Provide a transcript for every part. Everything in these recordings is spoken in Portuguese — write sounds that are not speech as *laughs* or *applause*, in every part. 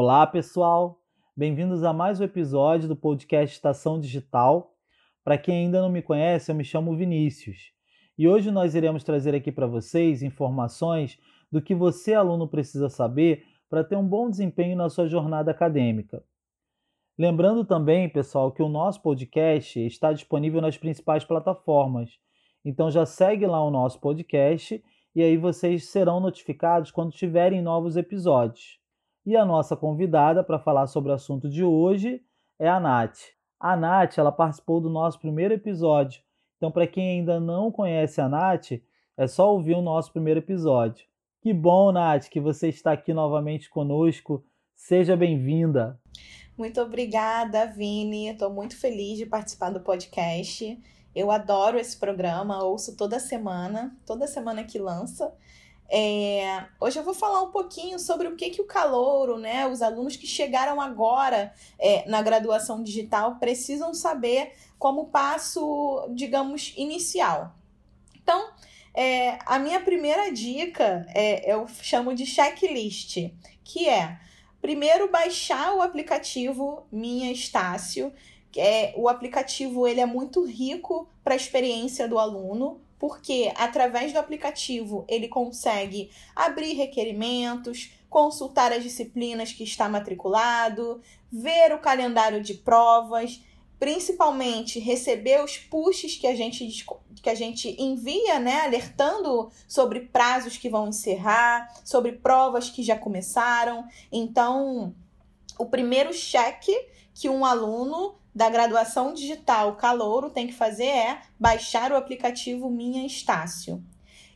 Olá, pessoal! Bem-vindos a mais um episódio do podcast Estação Digital. Para quem ainda não me conhece, eu me chamo Vinícius e hoje nós iremos trazer aqui para vocês informações do que você, aluno, precisa saber para ter um bom desempenho na sua jornada acadêmica. Lembrando também, pessoal, que o nosso podcast está disponível nas principais plataformas. Então já segue lá o nosso podcast e aí vocês serão notificados quando tiverem novos episódios. E a nossa convidada para falar sobre o assunto de hoje é a Nath. A Nath, ela participou do nosso primeiro episódio. Então, para quem ainda não conhece a Nath, é só ouvir o nosso primeiro episódio. Que bom, Nath, que você está aqui novamente conosco. Seja bem-vinda. Muito obrigada, Vini. Estou muito feliz de participar do podcast. Eu adoro esse programa, ouço toda semana, toda semana que lança. É, hoje eu vou falar um pouquinho sobre o que, que o calouro, né, os alunos que chegaram agora é, na graduação digital precisam saber como passo, digamos, inicial. Então, é, a minha primeira dica é, eu chamo de checklist, que é primeiro baixar o aplicativo Minha Estácio. É, o aplicativo ele é muito rico para a experiência do aluno, porque através do aplicativo ele consegue abrir requerimentos, consultar as disciplinas que está matriculado, ver o calendário de provas, principalmente receber os pushes que a gente que a gente envia, né, alertando sobre prazos que vão encerrar, sobre provas que já começaram. Então, o primeiro cheque que um aluno da graduação digital Calouro tem que fazer é baixar o aplicativo Minha Estácio.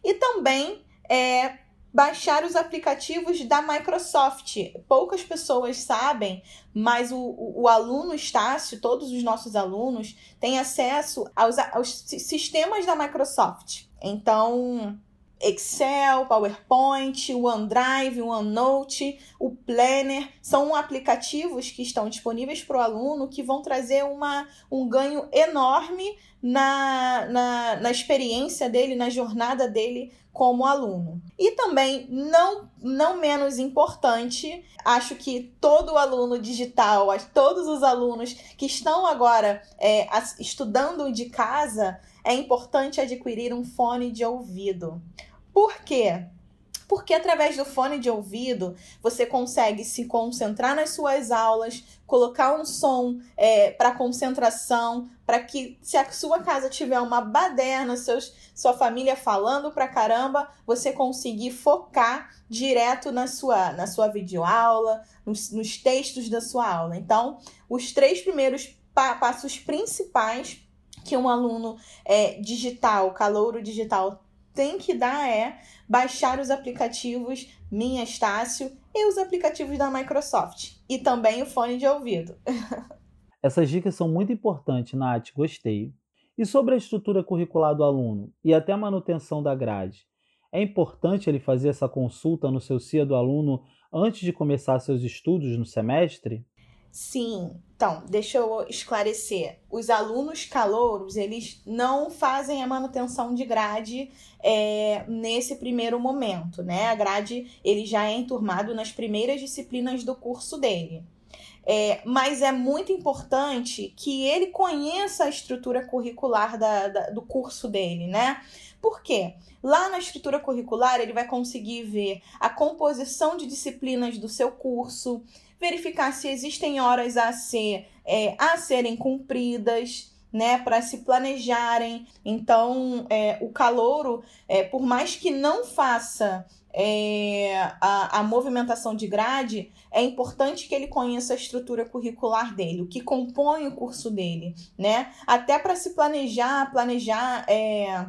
E também é baixar os aplicativos da Microsoft. Poucas pessoas sabem, mas o, o, o, aluno Estácio, todos os nossos alunos, têm acesso aos, aos sistemas da Microsoft. Então, Excel, PowerPoint, OneDrive, OneNote, o Planner, são aplicativos que estão disponíveis para o aluno que vão trazer uma, um ganho enorme na, na, na experiência dele, na jornada dele como aluno. E também, não, não menos importante, acho que todo aluno digital, todos os alunos que estão agora é, estudando de casa, é importante adquirir um fone de ouvido. Por quê? Porque através do fone de ouvido você consegue se concentrar nas suas aulas, colocar um som é, para concentração, para que se a sua casa tiver uma baderna, seus, sua família falando pra caramba, você conseguir focar direto na sua, na sua videoaula, nos, nos textos da sua aula. Então, os três primeiros pa passos principais que um aluno é, digital, calouro digital, tem que dar é baixar os aplicativos Minha Estácio e os aplicativos da Microsoft. E também o fone de ouvido. *laughs* Essas dicas são muito importantes, Nath, gostei. E sobre a estrutura curricular do aluno e até a manutenção da grade? É importante ele fazer essa consulta no seu CIA do aluno antes de começar seus estudos no semestre? Sim, então, deixa eu esclarecer. Os alunos calouros, eles não fazem a manutenção de grade é, nesse primeiro momento, né? A grade, ele já é enturmado nas primeiras disciplinas do curso dele. É, mas é muito importante que ele conheça a estrutura curricular da, da, do curso dele, né? Por quê? Lá na estrutura curricular, ele vai conseguir ver a composição de disciplinas do seu curso, verificar se existem horas a, ser, é, a serem cumpridas, né, para se planejarem. Então, é, o calouro, é, por mais que não faça é, a, a movimentação de grade, é importante que ele conheça a estrutura curricular dele, o que compõe o curso dele, né? Até para se planejar, planejar é,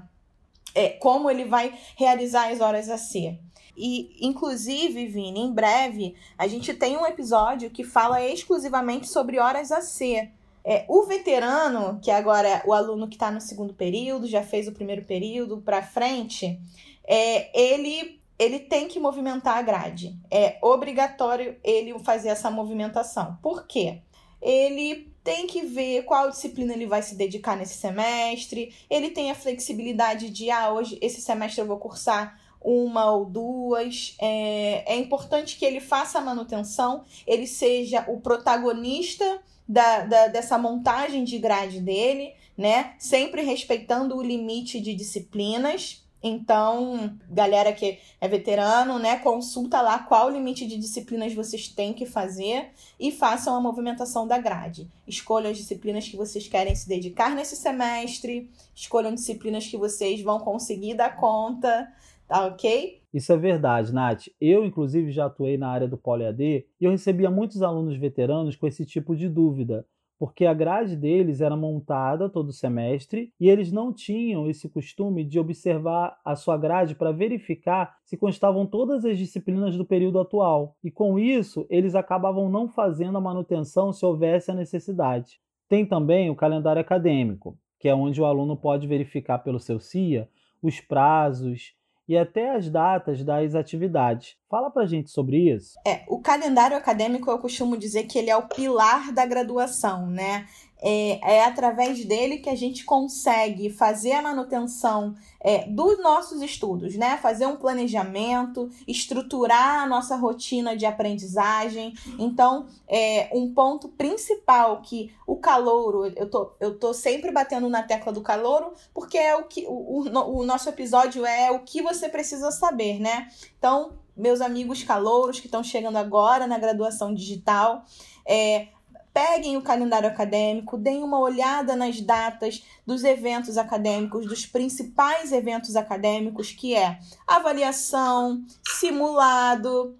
é, como ele vai realizar as horas a ser. E, inclusive, Vini, em breve, a gente tem um episódio que fala exclusivamente sobre horas a ser. É, o veterano, que agora é o aluno que está no segundo período, já fez o primeiro período para frente, é, ele, ele tem que movimentar a grade. É obrigatório ele fazer essa movimentação. Por quê? Ele tem que ver qual disciplina ele vai se dedicar nesse semestre. Ele tem a flexibilidade de, ah, hoje, esse semestre eu vou cursar uma ou duas. É, é importante que ele faça a manutenção, ele seja o protagonista da, da, dessa montagem de grade dele, né? Sempre respeitando o limite de disciplinas. Então, galera que é veterano, né, consulta lá qual limite de disciplinas vocês têm que fazer e façam a movimentação da grade. Escolham as disciplinas que vocês querem se dedicar nesse semestre, escolham disciplinas que vocês vão conseguir dar conta, tá ok? Isso é verdade, Nath. Eu, inclusive, já atuei na área do PoliAD e eu recebia muitos alunos veteranos com esse tipo de dúvida porque a grade deles era montada todo semestre e eles não tinham esse costume de observar a sua grade para verificar se constavam todas as disciplinas do período atual. E com isso, eles acabavam não fazendo a manutenção se houvesse a necessidade. Tem também o calendário acadêmico, que é onde o aluno pode verificar pelo seu CIA os prazos e até as datas das atividades. Fala pra gente sobre isso. É, o calendário acadêmico eu costumo dizer que ele é o pilar da graduação, né? É, é através dele que a gente consegue fazer a manutenção é, dos nossos estudos, né? Fazer um planejamento, estruturar a nossa rotina de aprendizagem. Então, é, um ponto principal que o calouro, eu tô, eu tô sempre batendo na tecla do calouro, porque é o que o, o, o nosso episódio é o que você precisa saber, né? Então, meus amigos calouros que estão chegando agora na graduação digital, é, peguem o calendário acadêmico, deem uma olhada nas datas dos eventos acadêmicos, dos principais eventos acadêmicos, que é avaliação, simulado,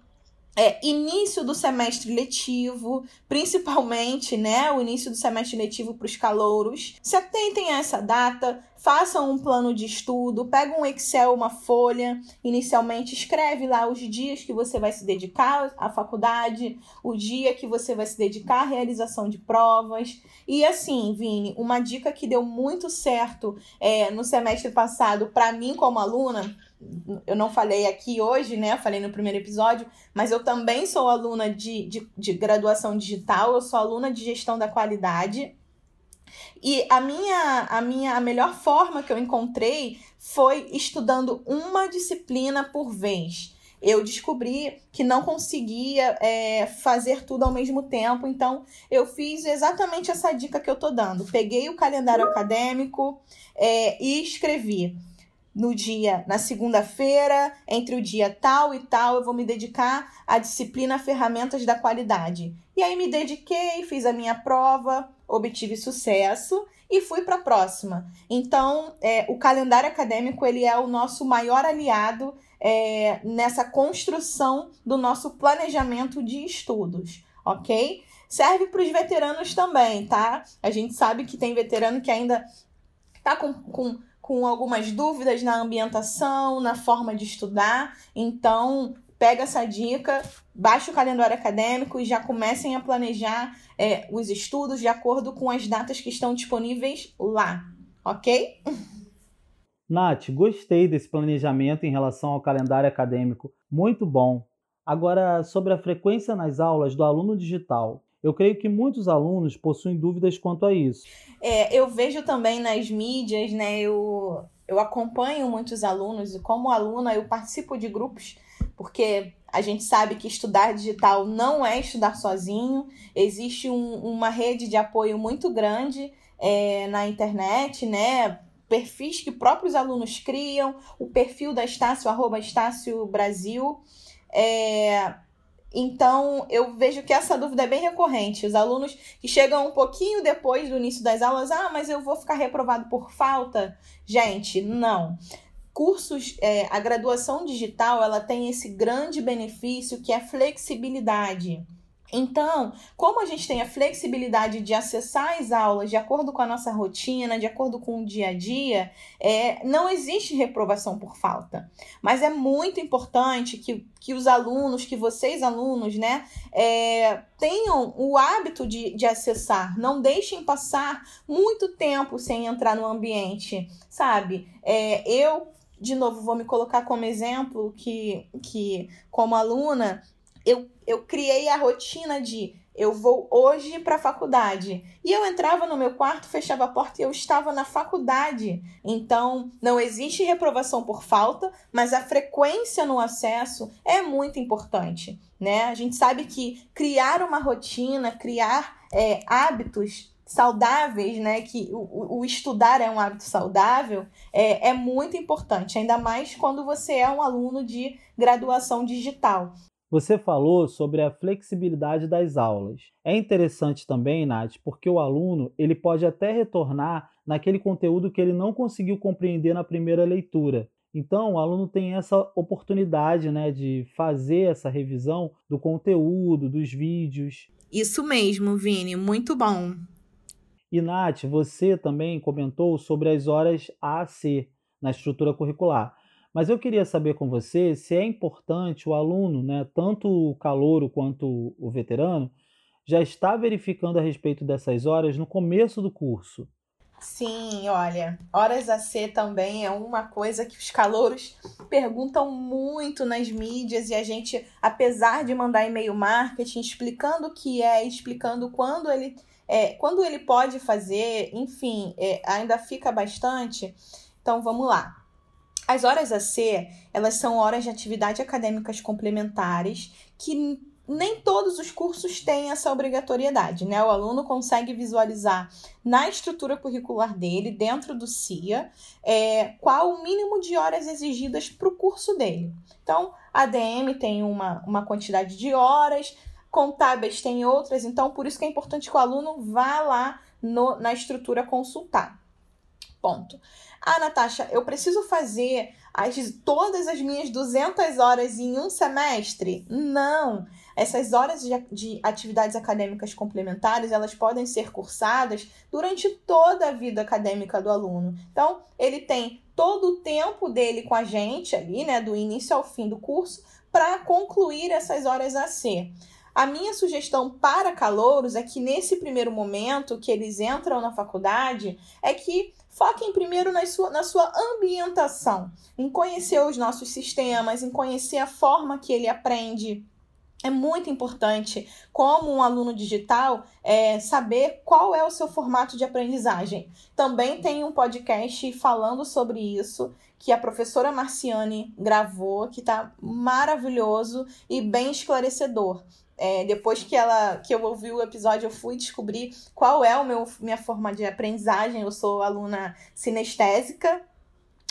é, início do semestre letivo, principalmente, né, o início do semestre letivo para os calouros. Se atentem a essa data, façam um plano de estudo, pega um Excel, uma folha, inicialmente escreve lá os dias que você vai se dedicar à faculdade, o dia que você vai se dedicar à realização de provas. E assim, Vini, uma dica que deu muito certo é, no semestre passado para mim como aluna eu não falei aqui hoje, né? Falei no primeiro episódio, mas eu também sou aluna de, de, de, graduação digital, eu sou aluna de gestão da qualidade. E a minha, a minha a melhor forma que eu encontrei foi estudando uma disciplina por vez. Eu descobri que não conseguia é, fazer tudo ao mesmo tempo, então eu fiz exatamente essa dica que eu tô dando. Peguei o calendário acadêmico é, e escrevi no dia, na segunda-feira, entre o dia tal e tal, eu vou me dedicar à disciplina Ferramentas da Qualidade. E aí me dediquei, fiz a minha prova, obtive sucesso e fui para a próxima. Então, é, o calendário acadêmico ele é o nosso maior aliado é, nessa construção do nosso planejamento de estudos, ok? Serve para os veteranos também, tá? A gente sabe que tem veterano que ainda tá com, com com algumas dúvidas na ambientação, na forma de estudar. Então, pega essa dica, baixa o calendário acadêmico e já comecem a planejar é, os estudos de acordo com as datas que estão disponíveis lá, ok? Nath, gostei desse planejamento em relação ao calendário acadêmico, muito bom. Agora, sobre a frequência nas aulas do aluno digital, eu creio que muitos alunos possuem dúvidas quanto a isso. É, eu vejo também nas mídias, né? Eu, eu acompanho muitos alunos e, como aluna, eu participo de grupos, porque a gente sabe que estudar digital não é estudar sozinho, existe um, uma rede de apoio muito grande é, na internet, né? Perfis que próprios alunos criam, o perfil da Estácio, arroba Estácio Brasil. É, então, eu vejo que essa dúvida é bem recorrente. Os alunos que chegam um pouquinho depois do início das aulas, ah, mas eu vou ficar reprovado por falta? Gente, não. Cursos, é, a graduação digital, ela tem esse grande benefício que é flexibilidade. Então, como a gente tem a flexibilidade de acessar as aulas de acordo com a nossa rotina, de acordo com o dia a dia, é, não existe reprovação por falta. Mas é muito importante que, que os alunos, que vocês alunos, né, é, tenham o hábito de, de acessar. Não deixem passar muito tempo sem entrar no ambiente, sabe? É, eu de novo, vou me colocar como exemplo que, que como aluna, eu, eu criei a rotina de eu vou hoje para a faculdade. E eu entrava no meu quarto, fechava a porta e eu estava na faculdade. Então, não existe reprovação por falta, mas a frequência no acesso é muito importante, né? A gente sabe que criar uma rotina, criar é, hábitos saudáveis, né? Que o, o, estudar é um hábito saudável, é, é muito importante, ainda mais quando você é um aluno de graduação digital. Você falou sobre a flexibilidade das aulas. É interessante também, Nath, porque o aluno ele pode até retornar naquele conteúdo que ele não conseguiu compreender na primeira leitura. Então, o aluno tem essa oportunidade né, de fazer essa revisão do conteúdo, dos vídeos. Isso mesmo, Vini, muito bom. E, Nath, você também comentou sobre as horas A a C na estrutura curricular. Mas eu queria saber com você se é importante o aluno, né, tanto o calouro quanto o veterano, já está verificando a respeito dessas horas no começo do curso. Sim, olha, horas a C também é uma coisa que os calouros perguntam muito nas mídias e a gente, apesar de mandar e-mail marketing explicando o que é, explicando quando ele, é, quando ele pode fazer, enfim, é, ainda fica bastante. Então vamos lá. As horas AC, elas são horas de atividade acadêmicas complementares que nem todos os cursos têm essa obrigatoriedade, né? O aluno consegue visualizar na estrutura curricular dele, dentro do CIA, é, qual o mínimo de horas exigidas para o curso dele. Então, a ADM tem uma, uma quantidade de horas, contábeis tem outras, então por isso que é importante que o aluno vá lá no, na estrutura consultar. Ponto. Ah, Natasha, eu preciso fazer as, todas as minhas 200 horas em um semestre? Não. Essas horas de, de atividades acadêmicas complementares, elas podem ser cursadas durante toda a vida acadêmica do aluno. Então, ele tem todo o tempo dele com a gente ali, né, do início ao fim do curso, para concluir essas horas a ser. A minha sugestão para calouros é que nesse primeiro momento que eles entram na faculdade, é que Foquem primeiro na sua, na sua ambientação, em conhecer os nossos sistemas, em conhecer a forma que ele aprende. É muito importante, como um aluno digital, é, saber qual é o seu formato de aprendizagem. Também tem um podcast falando sobre isso, que a professora Marciane gravou, que está maravilhoso e bem esclarecedor. É, depois que ela que eu ouvi o episódio, eu fui descobrir qual é o meu minha forma de aprendizagem. Eu sou aluna sinestésica.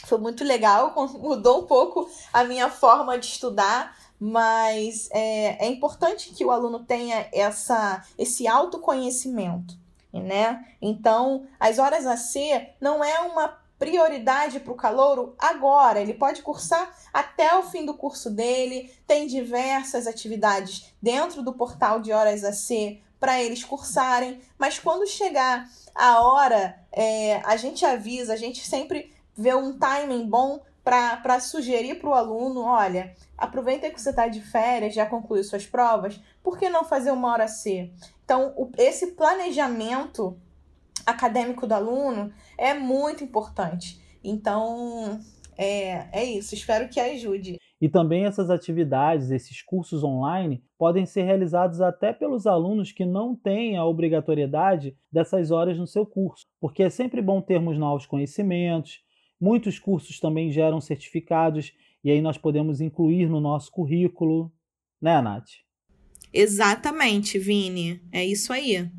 Foi muito legal, mudou um pouco a minha forma de estudar, mas é, é importante que o aluno tenha essa, esse autoconhecimento, né? Então, as horas a ser não é uma prioridade para o calouro agora. Ele pode cursar até o fim do curso dele. Tem diversas atividades dentro do portal de horas AC para eles cursarem. Mas quando chegar a hora, é, a gente avisa, a gente sempre vê um timing bom para sugerir para o aluno: olha, aproveita que você está de férias, já concluiu suas provas, por que não fazer uma hora C? Então, o, esse planejamento acadêmico do aluno é muito importante. Então, é, é isso. Espero que ajude. E também essas atividades, esses cursos online, podem ser realizados até pelos alunos que não têm a obrigatoriedade dessas horas no seu curso, porque é sempre bom termos novos conhecimentos. Muitos cursos também geram certificados e aí nós podemos incluir no nosso currículo, né, Nath? Exatamente, Vini. É isso aí.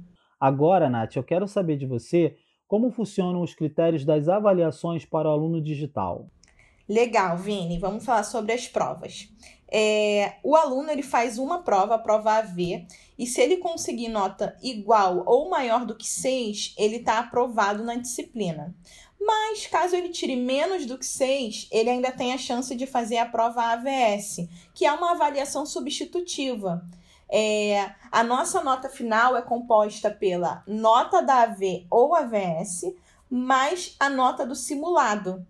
Agora, Nath, eu quero saber de você como funcionam os critérios das avaliações para o aluno digital. Legal, Vini. Vamos falar sobre as provas. É, o aluno ele faz uma prova, a prova AV, e se ele conseguir nota igual ou maior do que 6, ele está aprovado na disciplina. Mas caso ele tire menos do que 6, ele ainda tem a chance de fazer a prova AVS, que é uma avaliação substitutiva. É, a nossa nota final é composta pela nota da AV ou AVS mais a nota do simulado.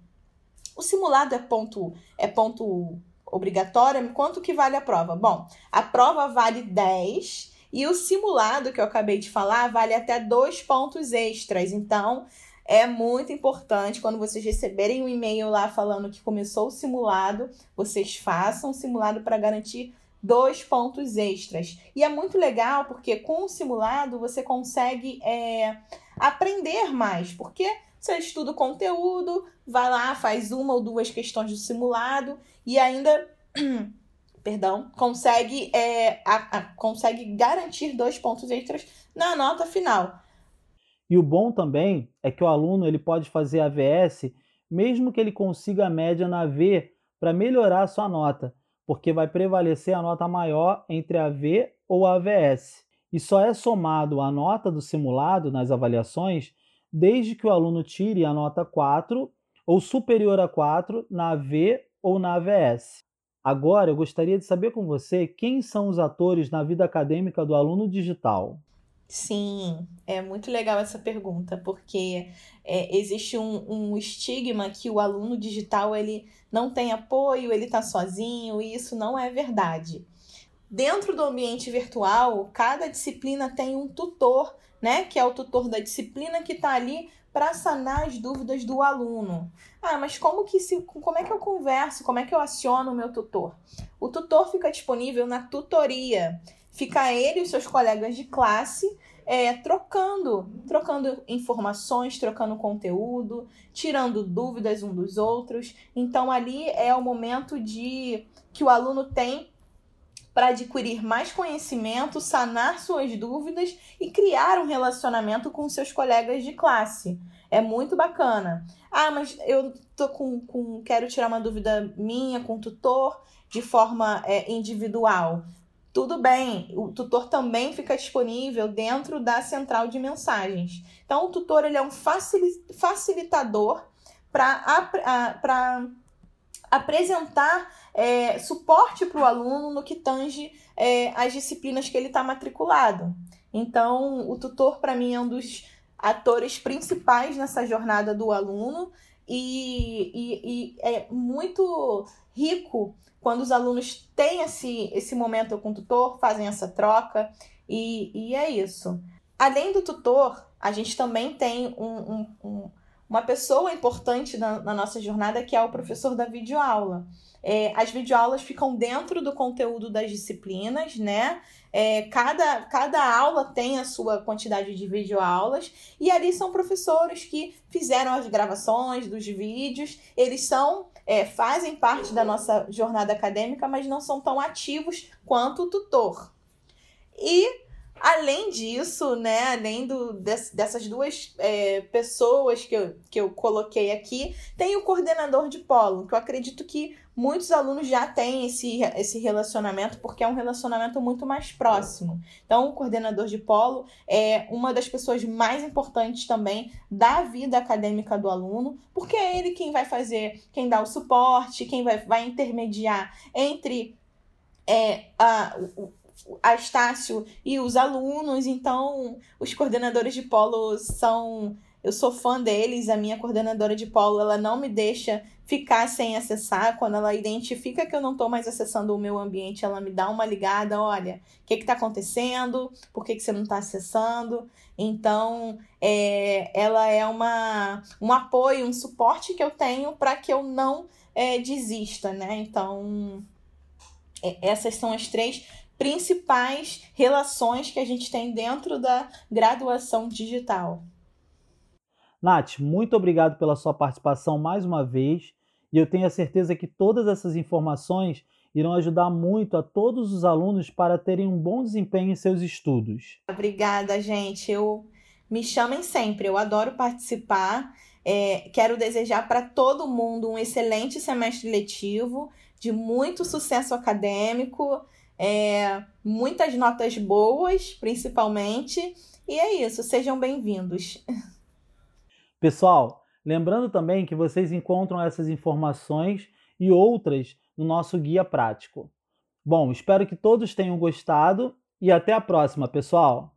O simulado é ponto, é ponto obrigatório. Quanto que vale a prova? Bom, a prova vale 10 e o simulado que eu acabei de falar vale até dois pontos extras. Então, é muito importante quando vocês receberem um e-mail lá falando que começou o simulado, vocês façam o simulado para garantir dois pontos extras. E é muito legal porque com o simulado você consegue é, aprender mais, porque você estuda o conteúdo, vai lá, faz uma ou duas questões do simulado e ainda. *clears throat* perdão, consegue, é, a, a, consegue garantir dois pontos extras na nota final. E o bom também é que o aluno ele pode fazer AVS mesmo que ele consiga a média na V para melhorar a sua nota, porque vai prevalecer a nota maior entre a V ou a AVS. E só é somado a nota do simulado nas avaliações desde que o aluno tire a nota 4 ou superior a 4 na V ou na AVS. Agora eu gostaria de saber com você quem são os atores na vida acadêmica do aluno digital. Sim, é muito legal essa pergunta, porque é, existe um, um estigma que o aluno digital ele não tem apoio, ele está sozinho, e isso não é verdade. Dentro do ambiente virtual, cada disciplina tem um tutor, né? Que é o tutor da disciplina que está ali para sanar as dúvidas do aluno. Ah, mas como que se, como é que eu converso? Como é que eu aciono o meu tutor? O tutor fica disponível na tutoria. Fica ele e seus colegas de classe é, trocando, trocando informações, trocando conteúdo, tirando dúvidas um dos outros. Então ali é o momento de que o aluno tem para adquirir mais conhecimento, sanar suas dúvidas e criar um relacionamento com seus colegas de classe. É muito bacana. Ah, mas eu tô com, com quero tirar uma dúvida minha com o tutor de forma é, individual tudo bem, o tutor também fica disponível dentro da central de mensagens. Então, o tutor ele é um facilitador para apresentar é, suporte para o aluno no que tange é, as disciplinas que ele está matriculado. Então, o tutor, para mim, é um dos atores principais nessa jornada do aluno e, e, e é muito rico quando os alunos têm esse, esse momento com o tutor, fazem essa troca, e, e é isso. Além do tutor, a gente também tem um, um, um, uma pessoa importante na, na, nossa jornada que é o professor da videoaula. É, as videoaulas ficam dentro do conteúdo das disciplinas, né? É, cada, cada aula tem a sua quantidade de videoaulas, e ali são professores que fizeram as gravações dos vídeos, eles são é, fazem parte da nossa jornada acadêmica, mas não são tão ativos quanto o tutor. E Além disso, né, além do, dessas duas é, pessoas que eu, que eu coloquei aqui, tem o coordenador de polo, que eu acredito que muitos alunos já têm esse, esse relacionamento, porque é um relacionamento muito mais próximo. Então, o coordenador de polo é uma das pessoas mais importantes também da vida acadêmica do aluno, porque é ele quem vai fazer, quem dá o suporte, quem vai, vai intermediar entre é, a, o, a Estácio e os alunos, então os coordenadores de polo são. Eu sou fã deles, a minha coordenadora de polo ela não me deixa ficar sem acessar. Quando ela identifica que eu não estou mais acessando o meu ambiente, ela me dá uma ligada: olha, o que está acontecendo? Por que, que você não está acessando? Então, é, ela é uma, um apoio, um suporte que eu tenho para que eu não é, desista, né? Então, é, essas são as três principais relações que a gente tem dentro da graduação digital. Nath, muito obrigado pela sua participação mais uma vez e eu tenho a certeza que todas essas informações irão ajudar muito a todos os alunos para terem um bom desempenho em seus estudos. Obrigada, gente. Eu me chamem sempre, eu adoro participar. É, quero desejar para todo mundo um excelente semestre letivo, de muito sucesso acadêmico é, muitas notas boas, principalmente. E é isso, sejam bem-vindos. *laughs* Pessoal, lembrando também que vocês encontram essas informações e outras no nosso guia prático. Bom, espero que todos tenham gostado e até a próxima, pessoal!